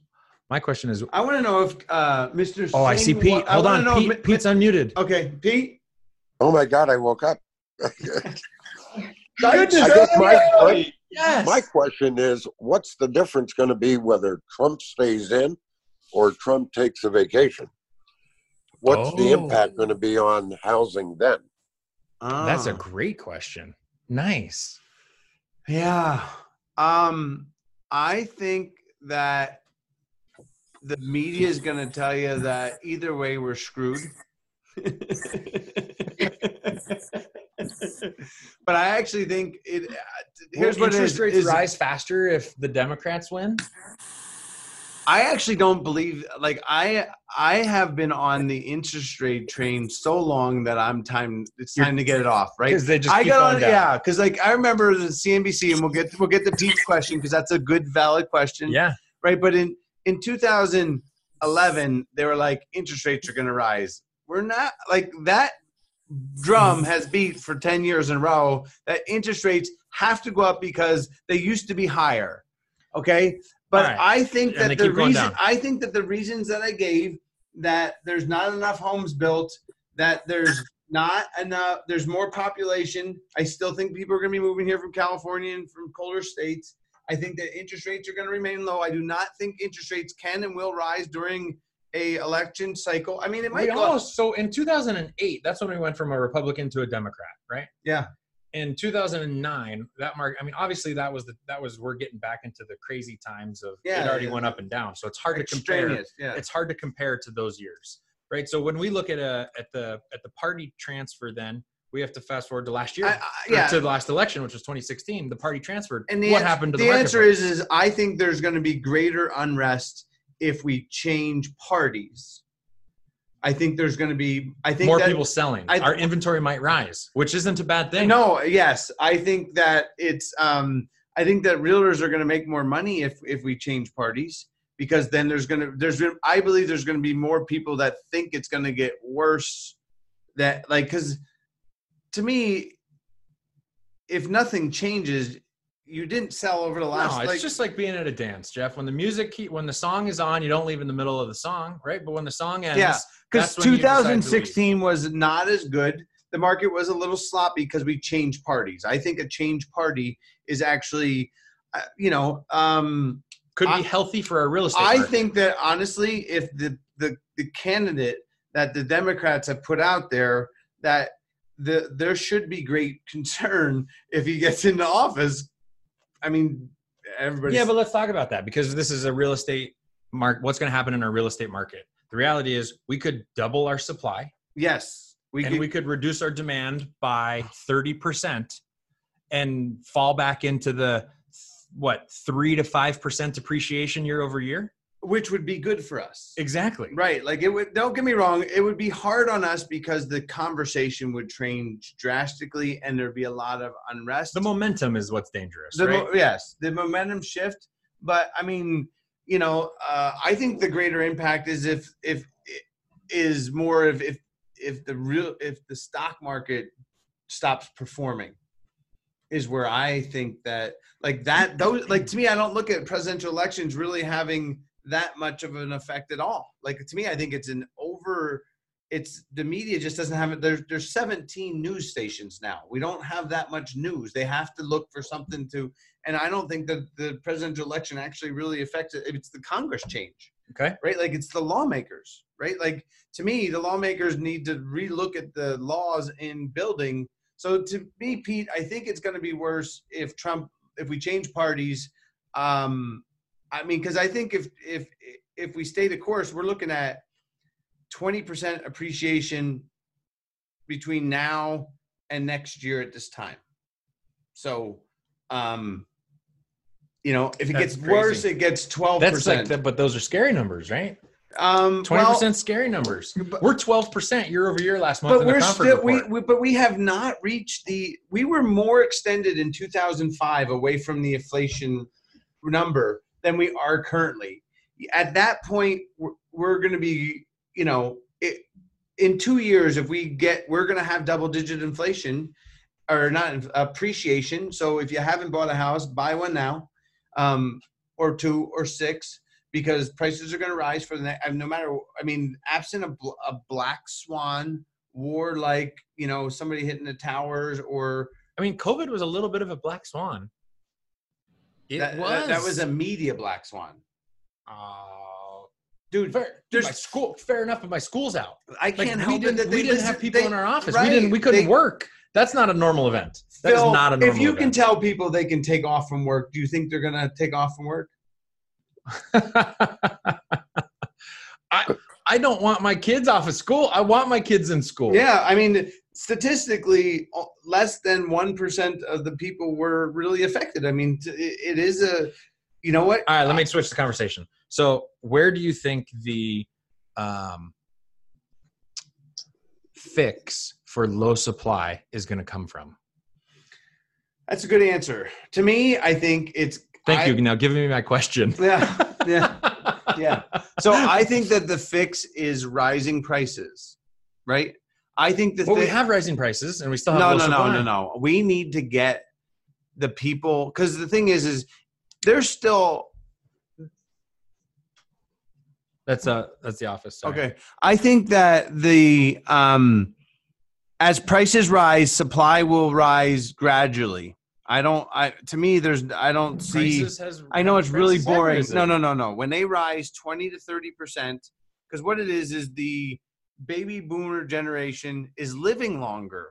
[SPEAKER 3] My question is.
[SPEAKER 2] I want to know if uh, Mr.
[SPEAKER 3] Oh, I see Pete.
[SPEAKER 2] wa- I
[SPEAKER 3] Hold on,
[SPEAKER 2] know if
[SPEAKER 3] Pete,
[SPEAKER 2] Mi-
[SPEAKER 3] Pete's unmuted.
[SPEAKER 2] Okay, Pete.
[SPEAKER 6] Oh my God, I woke up. *laughs*
[SPEAKER 2] Good
[SPEAKER 6] I guess my,
[SPEAKER 3] Yes.
[SPEAKER 6] my question is what's the difference going to be whether Trump stays in or Trump takes a vacation? What's the
[SPEAKER 3] Oh.
[SPEAKER 6] impact going to be on housing then?
[SPEAKER 3] That's a
[SPEAKER 2] Ah,
[SPEAKER 3] great question. Nice.
[SPEAKER 2] yeah. Um, I think that the media is going to tell you that either way we're screwed. *laughs* but I actually think it. uh, Here's
[SPEAKER 3] Will
[SPEAKER 2] what it
[SPEAKER 3] interest
[SPEAKER 2] is,
[SPEAKER 3] rates
[SPEAKER 2] is
[SPEAKER 3] rise faster if the Democrats win.
[SPEAKER 2] I actually don't believe like I I have been on the interest rate train so long that I'm time it's time to get it off, right?
[SPEAKER 3] Because they just
[SPEAKER 2] I
[SPEAKER 3] keep
[SPEAKER 2] got on
[SPEAKER 3] down.
[SPEAKER 2] yeah, because like I remember the CNBC and we'll get we'll get the Pete's question because that's a good valid question,
[SPEAKER 3] Yeah.
[SPEAKER 2] right? But in in 2011 they were like interest rates are going to rise. We're not like that drum has beat for 10 years in a row that interest rates have to go up because they used to be higher. Okay? But
[SPEAKER 3] right.
[SPEAKER 2] I think that the reason. I think that the reasons that I gave that there's not enough homes built, that there's not enough there's more population. I still think people are going to be moving here from California and from colder states. I think that interest rates are going to remain low. I do not think interest rates can and will rise during a election cycle. I mean, it might
[SPEAKER 3] We
[SPEAKER 2] go
[SPEAKER 3] almost so in 2008, that's when we went from a Republican to a Democrat, right?
[SPEAKER 2] Yeah.
[SPEAKER 3] In 2009, that mark. I mean, obviously that was the that was we're getting back into the crazy times of
[SPEAKER 2] Yeah,
[SPEAKER 3] it already
[SPEAKER 2] yeah.
[SPEAKER 3] went up and down. So it's hard to compare.
[SPEAKER 2] Yeah.
[SPEAKER 3] It's hard to compare to those years, right? So when we look at a at the at the party transfer, then we have to fast forward to last year.
[SPEAKER 2] I, I, yeah.
[SPEAKER 3] to the last election, which was 2016, the party transferred.
[SPEAKER 2] And the
[SPEAKER 3] what happened to the,
[SPEAKER 2] the answer is is I think there's going to be greater unrest if we change parties. I think there's going to be. I think
[SPEAKER 3] more
[SPEAKER 2] that,
[SPEAKER 3] people selling.
[SPEAKER 2] I-
[SPEAKER 3] Our inventory might rise, which isn't a bad thing.
[SPEAKER 2] No, yes, I think that it's. Um, I think that realtors are going to make more money if if we change parties because then there's going to there's I believe there's going to be more people that think it's going to get worse. That like because to me, if nothing changes, you didn't sell over the last.
[SPEAKER 3] No, it's
[SPEAKER 2] like,
[SPEAKER 3] just like being at a dance, Jeff. When the music, keep, when the song is on, you don't leave in the middle of the song, right? But when the song ends,
[SPEAKER 2] Yeah, because
[SPEAKER 3] that's when you decide to leave.
[SPEAKER 2] 2016 was not as good. The market was a little sloppy because we changed parties. I think a change party is actually, uh, you know, um,
[SPEAKER 3] could be
[SPEAKER 2] I-
[SPEAKER 3] healthy for our real estate.
[SPEAKER 2] I
[SPEAKER 3] market.
[SPEAKER 2] think that honestly, if the, the the candidate that the Democrats have put out there, that the there should be great *laughs* concern if he gets into office. I mean, everybody.
[SPEAKER 3] Yeah, but let's talk about that because this is a real estate market. What's going to happen in our real estate market? The reality is, we could double our supply
[SPEAKER 2] yes, we
[SPEAKER 3] and
[SPEAKER 2] could,
[SPEAKER 3] we could reduce our demand by thirty percent, and fall back into the what three to five percent depreciation year over year.
[SPEAKER 2] Which would be good for us.
[SPEAKER 3] Exactly.
[SPEAKER 2] Right. Like it would don't get me wrong, it would be hard on us because the conversation would change drastically and there'd be a lot of unrest.
[SPEAKER 3] The momentum is what's dangerous,
[SPEAKER 2] The
[SPEAKER 3] right?
[SPEAKER 2] yes, the momentum shift. But I mean, you know, uh, I think the greater impact is if if is more of if if the real if the stock market stops performing is where I think that like that those like to me I don't look at presidential elections really having that much of an effect at all. Like to me I think it's an over it's the media just doesn't have it there's there's 17 news stations now. We don't have that much news. They have to look for something to and I don't think that the presidential election actually really affects it. It's the Congress change
[SPEAKER 3] Okay.
[SPEAKER 2] right? Like it's the lawmakers, right? Like to me, the lawmakers need to relook at the laws in building. So to me, Pete, I think it's going to be worse if Trump, if we change parties. Um, I mean, because I think if if if we stay the course, we're looking at twenty percent appreciation between now and next year at this time. So, um, you know, if it
[SPEAKER 3] That's
[SPEAKER 2] gets worse, it gets twelve
[SPEAKER 3] like,
[SPEAKER 2] percent.
[SPEAKER 3] but those are scary numbers, right?
[SPEAKER 2] Um,
[SPEAKER 3] Twenty
[SPEAKER 2] well,
[SPEAKER 3] percent scary numbers.
[SPEAKER 2] but-
[SPEAKER 3] We're twelve percent year over year last month
[SPEAKER 2] but we're still we, we but we have not reached the we were more extended in 2005 away from the inflation number than we are currently at that point we're- we're going to be, you know, it, in two years, if we get, we're going to have double digit inflation or not appreciation. So if you haven't bought a house, buy one now, um, or two or six, because prices are going to rise for the next, no matter, I mean, absent a, bl- a black swan war, like, you know, somebody hitting the towers or
[SPEAKER 3] I mean, COVID was a little bit of a black swan. It
[SPEAKER 2] that,
[SPEAKER 3] was.
[SPEAKER 2] that, that was a media black swan.
[SPEAKER 3] Oh,
[SPEAKER 2] Dude,
[SPEAKER 3] fair. Dude,
[SPEAKER 2] there's-
[SPEAKER 3] my school. Fair enough, but my school's out.
[SPEAKER 2] I can't
[SPEAKER 3] we
[SPEAKER 2] help it
[SPEAKER 3] didn't,
[SPEAKER 2] that
[SPEAKER 3] we
[SPEAKER 2] they
[SPEAKER 3] didn't
[SPEAKER 2] listen-
[SPEAKER 3] have people
[SPEAKER 2] they-
[SPEAKER 3] in our office.
[SPEAKER 2] right,
[SPEAKER 3] we didn't. We couldn't
[SPEAKER 2] they-
[SPEAKER 3] work. That's not a normal event. That is
[SPEAKER 2] Phil,
[SPEAKER 3] not a normal.
[SPEAKER 2] if you can tell people they can take off from work, do you think they're gonna take off from work? *laughs*
[SPEAKER 3] I I don't want my kids off of school. I want my kids in school.
[SPEAKER 2] Yeah, I mean, statistically, less than one percent of the people were really affected. I mean, it, it is a, you know what?
[SPEAKER 3] All right, let me switch the conversation. So, where do you think the um, fix for low supply is going to come from?
[SPEAKER 2] That's a good answer. To me, I think it's.
[SPEAKER 3] Thank
[SPEAKER 2] I-
[SPEAKER 3] you. Now, give me my question.
[SPEAKER 2] Yeah, *laughs* yeah, yeah. So I think that the fix is rising prices, right? I think the
[SPEAKER 3] Well, we have rising prices, and we still have
[SPEAKER 2] no, no, no,
[SPEAKER 3] supply.
[SPEAKER 2] no, no. We need to get the people because the thing is, is there's still
[SPEAKER 3] That's uh, that's the office. sorry.
[SPEAKER 2] okay. I think that the um, as prices rise, supply will rise gradually. I don't. I to me, there's. I don't see.
[SPEAKER 3] Has-
[SPEAKER 2] I know it's really boring. No, no, no, no. When they rise 20 to 30 percent, because what it is is the baby boomer generation is living longer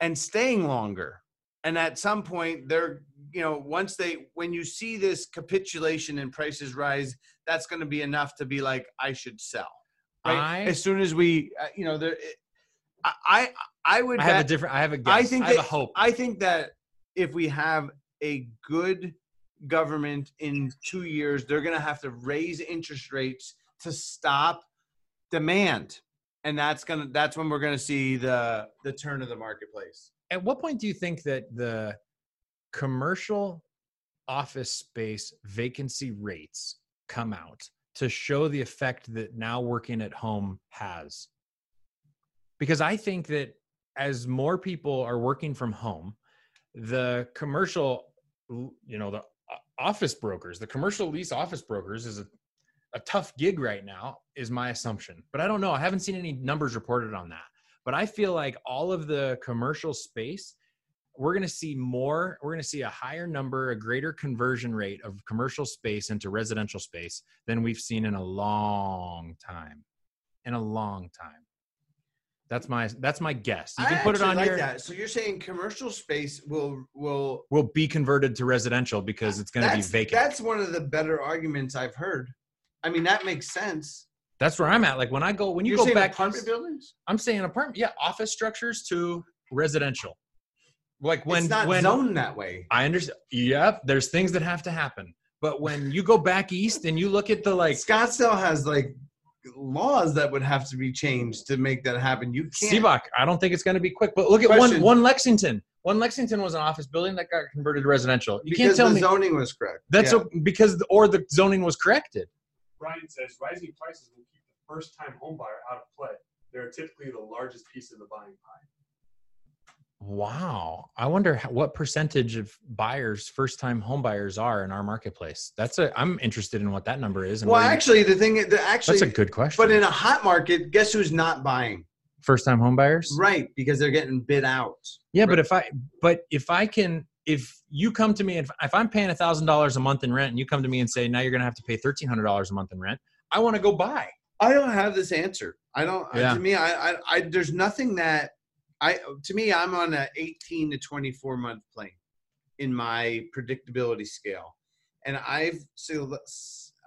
[SPEAKER 2] and staying longer. And at some point, they're, you know, once they, when you see this capitulation and prices rise, that's going to be enough to be like, I should sell. Right.
[SPEAKER 3] I-
[SPEAKER 2] as soon as we, uh, you know, there, I, I, would
[SPEAKER 3] I have a different. I have a guess.
[SPEAKER 2] I think
[SPEAKER 3] I have
[SPEAKER 2] that-
[SPEAKER 3] hope.
[SPEAKER 2] I think that if we have a good government in two years, they're going to have to raise interest rates to stop demand, and that's gonna that's when we're to see the the turn of the marketplace.
[SPEAKER 3] At what point do you think that the commercial office space vacancy rates come out to show the effect that now working at home has? Because I think that as more people are working from home, the commercial, you know, the uh, office brokers, the commercial lease office brokers is a, a tough gig right now, is my assumption. But I don't know. I haven't seen any numbers reported on that. But I feel like all of the commercial space, we're going to see more, we're going to see a higher number, a greater conversion rate of commercial space into residential space than we've seen in a long time. In a long time. That's my that's my guess. You can put it on
[SPEAKER 2] like
[SPEAKER 3] your
[SPEAKER 2] that. So you're saying commercial space will will
[SPEAKER 3] will be converted to residential because it's going to be vacant.
[SPEAKER 2] That's one of the better arguments I've heard. I mean, that makes sense.
[SPEAKER 3] That's where I'm at. Like when I go, when you
[SPEAKER 2] You're
[SPEAKER 3] go back,
[SPEAKER 2] apartment buildings.
[SPEAKER 3] I'm saying apartment, yeah, office structures to residential. Like when
[SPEAKER 2] it's not
[SPEAKER 3] when
[SPEAKER 2] zoned that way.
[SPEAKER 3] I understand, yep, there's things that have to happen. But when you go back east and you look at the like
[SPEAKER 2] Scottsdale has like laws that would have to be changed to make that happen. You can't.
[SPEAKER 3] Sibbach, I don't think it's going to be quick. But look at one
[SPEAKER 2] Question.
[SPEAKER 3] one Lexington. One Lexington was an office building that got converted to residential. You
[SPEAKER 2] because
[SPEAKER 3] can't tell
[SPEAKER 2] the
[SPEAKER 3] me
[SPEAKER 2] zoning was correct.
[SPEAKER 3] that's
[SPEAKER 2] Yeah.
[SPEAKER 3] a, because or the zoning was corrected.
[SPEAKER 4] Brian says rising prices will keep the first time home buyer out of play. They're typically the largest piece of the buying pie.
[SPEAKER 3] Wow. I wonder how, what percentage of buyers, first time home buyers are in our marketplace. That's a, I'm interested in what that number is. And
[SPEAKER 2] well,
[SPEAKER 3] where you-
[SPEAKER 2] actually, the thing, the actually,
[SPEAKER 3] that's a good question.
[SPEAKER 2] but in a hot market, guess who's not buying?
[SPEAKER 3] first time home buyers?
[SPEAKER 2] Right, because they're getting bid out.
[SPEAKER 3] Yeah. But if I, but if I can, if you come to me and if, I'm paying a thousand dollars a month in rent and you come to me and say, now you're going to have to pay $1,300 a month in rent, I want to go buy.
[SPEAKER 2] I don't have this answer. I don't.
[SPEAKER 3] Yeah.
[SPEAKER 2] To me, I, I, I, there's nothing that I. To me, I'm on a 18 to 24 month plane in my predictability scale, and I've so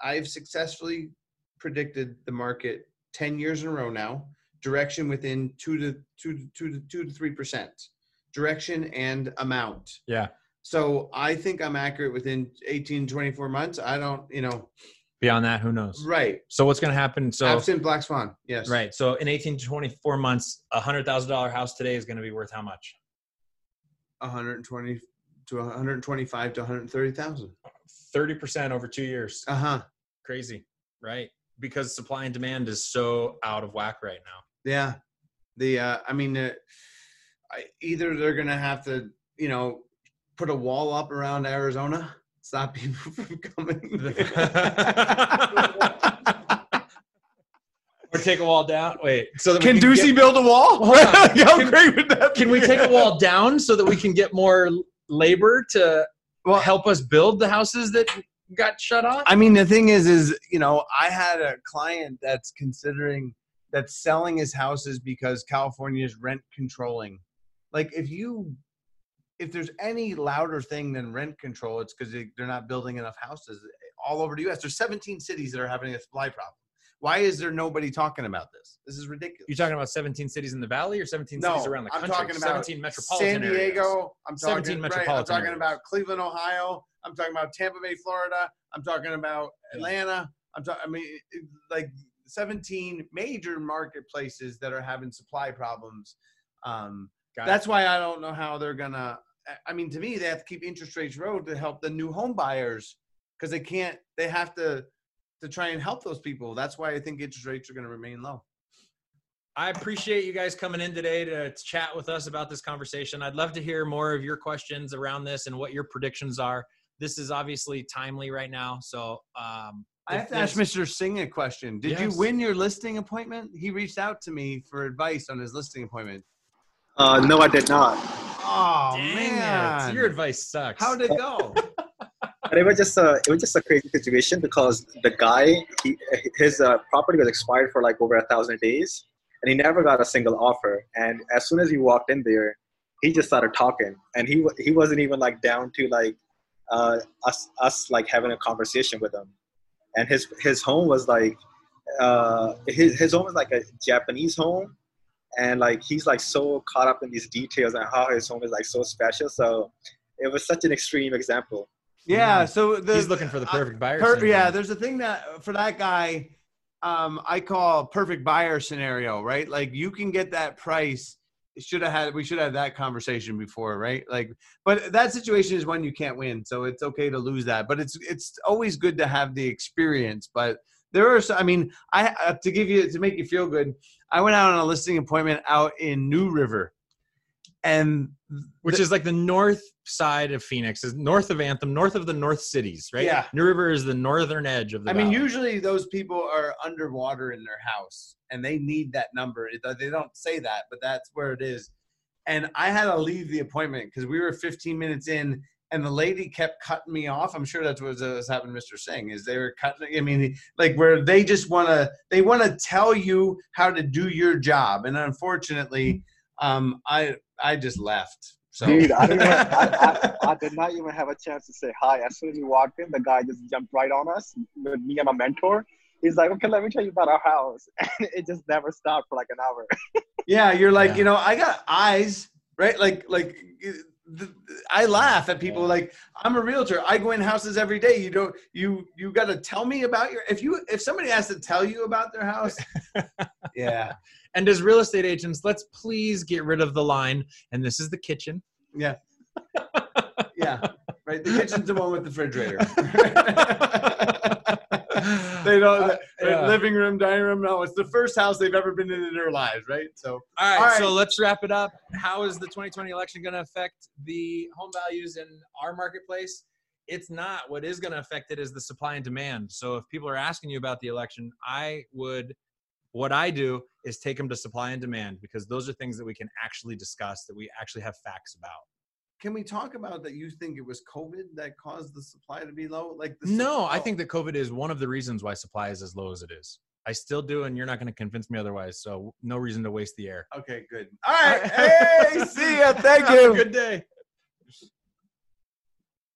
[SPEAKER 2] I've successfully predicted the market 10 years in a row now. Direction within two to two to two to two to three percent. Direction and amount.
[SPEAKER 3] Yeah.
[SPEAKER 2] So I think I'm accurate within 18, 24 months. I don't, you know,
[SPEAKER 3] Beyond that, who knows?
[SPEAKER 2] right.
[SPEAKER 3] So what's going to happen? So,
[SPEAKER 2] Absent black swan. Yes.
[SPEAKER 3] right. So in 18 to 24 months, a hundred thousand dollar house today is going to be worth how much?
[SPEAKER 2] 120 to 125 to 130,000.
[SPEAKER 3] 30% over two years.
[SPEAKER 2] Uh huh.
[SPEAKER 3] Crazy. Right. because supply and demand is so out of whack right now.
[SPEAKER 2] Yeah, the uh, I mean, uh, I, either they're gonna have to, you know, put a wall up around Arizona, stop *laughs* people from coming.
[SPEAKER 3] Or take a wall down. Wait, so that
[SPEAKER 2] Can
[SPEAKER 3] can
[SPEAKER 2] Ducey
[SPEAKER 3] get-
[SPEAKER 2] build a wall?
[SPEAKER 3] Hold on. *laughs*
[SPEAKER 2] How
[SPEAKER 3] Can-
[SPEAKER 2] great would that
[SPEAKER 3] Can we take a wall down so that we can get more labor to
[SPEAKER 2] Well,
[SPEAKER 3] help us build the houses that got shut off?
[SPEAKER 2] I mean, the thing is, is you know, I had a client that's considering that's selling his houses because California is rent controlling. Like, if you, if there's any louder thing than rent control, it's because they, they're not building enough houses all over the U.S. There's 17 cities that are having a supply problem. Why is there nobody talking about this? This is ridiculous.
[SPEAKER 3] You're talking about 17 cities in the valley or 17
[SPEAKER 2] no,
[SPEAKER 3] cities around the country?
[SPEAKER 2] I'm talking about
[SPEAKER 3] 17 metropolitan
[SPEAKER 2] San Diego.
[SPEAKER 3] areas.
[SPEAKER 2] I'm
[SPEAKER 3] 17
[SPEAKER 2] talking right, I'm
[SPEAKER 3] metropolitan
[SPEAKER 2] talking
[SPEAKER 3] areas.
[SPEAKER 2] about Cleveland, Ohio. I'm talking about Tampa Bay, Florida. I'm talking about Atlanta. I'm talking. I mean, like 17 major marketplaces that are having supply problems. Um,
[SPEAKER 3] Got it.
[SPEAKER 2] that's why I don't know how they're gonna. I- I mean, to me, they have to keep interest rates low to help the new home buyers because they can't. They have to to try and help those people. That's why I think interest rates are going to remain low.
[SPEAKER 3] I appreciate you guys coming in today to chat with us about this conversation. I'd love to hear more of your questions around this and what your predictions are. This is obviously timely right now, so um,
[SPEAKER 2] I have to ask Mr. Singh a question. Did you win your listing appointment? He reached out to me for advice on his listing appointment.
[SPEAKER 7] Uh, no, I did not.
[SPEAKER 2] Oh
[SPEAKER 3] Dang
[SPEAKER 2] man,
[SPEAKER 3] it, your advice sucks.
[SPEAKER 2] How did it go? *laughs*
[SPEAKER 7] But it was just a it was just a crazy situation because the guy he his uh, property was expired for like over a thousand days, and he never got a single offer. And as soon as he walked in there, he just started talking, and he he wasn't even like down to like uh, us us like having a conversation with him. And his his home was like uh, his his home was like a Japanese home, and like he's like so caught up in these details and how his home is like so special. So it was such an extreme example.
[SPEAKER 2] yeah, so the,
[SPEAKER 3] He's looking for the perfect buyer.
[SPEAKER 2] Per-
[SPEAKER 3] syndrome.
[SPEAKER 2] yeah, there's a thing that for that guy, um, I call perfect buyer scenario, right? Like you can get that price. Should have had we should have that conversation before, right? Like, but that situation is one you can't win, so it's okay to lose that. But it's it's always good to have the experience. But there are, I mean, I uh, to give you to make you feel good. I went out on a listing appointment out in New River, and
[SPEAKER 3] which is like the north side of Phoenix, is north of Anthem, north of the North Cities, right?
[SPEAKER 2] Yeah.
[SPEAKER 3] New River is the northern edge of the.
[SPEAKER 2] I mean, usually those people are underwater in their house and they need that number. It- They don't say that, but that's where it is. And I had to leave the appointment because we were 15 minutes in and the lady kept cutting me off. I'm sure that's what was, was happening to Mr. Singh is they were cutting. I mean, like where they just want to, they want to tell you how to do your job. And unfortunately, um, I, I just left. So
[SPEAKER 7] Dude, I, didn't even, I, I, *laughs* I did not even have a chance to say hi. As soon as we walked in, the guy just jumped right on us with me and my mentor. He's like, okay, let me tell you about our house. *laughs* And it just never stopped for like an hour. *laughs*
[SPEAKER 2] Yeah, you're like,
[SPEAKER 3] Yeah.
[SPEAKER 2] you know, I got eyes, right? Like, like th- th- I laugh at people. Like, I'm a realtor. I go in houses every day. You don't, you, you got to tell me about your. If you, if somebody has to tell you about their house, *laughs* yeah,
[SPEAKER 3] and as real estate agents, let's please get rid of the line. And this is the kitchen.
[SPEAKER 2] yeah, *laughs* yeah. Right. The kitchen's the one with the refrigerator. *laughs* *laughs* they don't.
[SPEAKER 3] Uh, yeah.
[SPEAKER 2] Living room, dining room. No, it's the first house they've ever been in in their lives. Right. So.
[SPEAKER 3] All right,
[SPEAKER 2] All right.
[SPEAKER 3] so let's wrap it up. How is the 2020 election going to affect the home values in our marketplace? It's not. What is going to affect it is the supply and demand. So if people are asking you about the election, I would, what I do is take them to supply and demand because those are things that we can actually discuss, that we actually have facts about.
[SPEAKER 2] Can we talk about that? You think it was COVID that caused the supply to be low? Like the
[SPEAKER 3] No, I think that COVID is one of the reasons why supply is as low as it is. I still do, and you're not going to convince me otherwise. So no reason to waste the air.
[SPEAKER 2] Okay, good. All right. Hey, see ya. Thank *laughs*
[SPEAKER 3] Have a
[SPEAKER 2] you.
[SPEAKER 3] good day.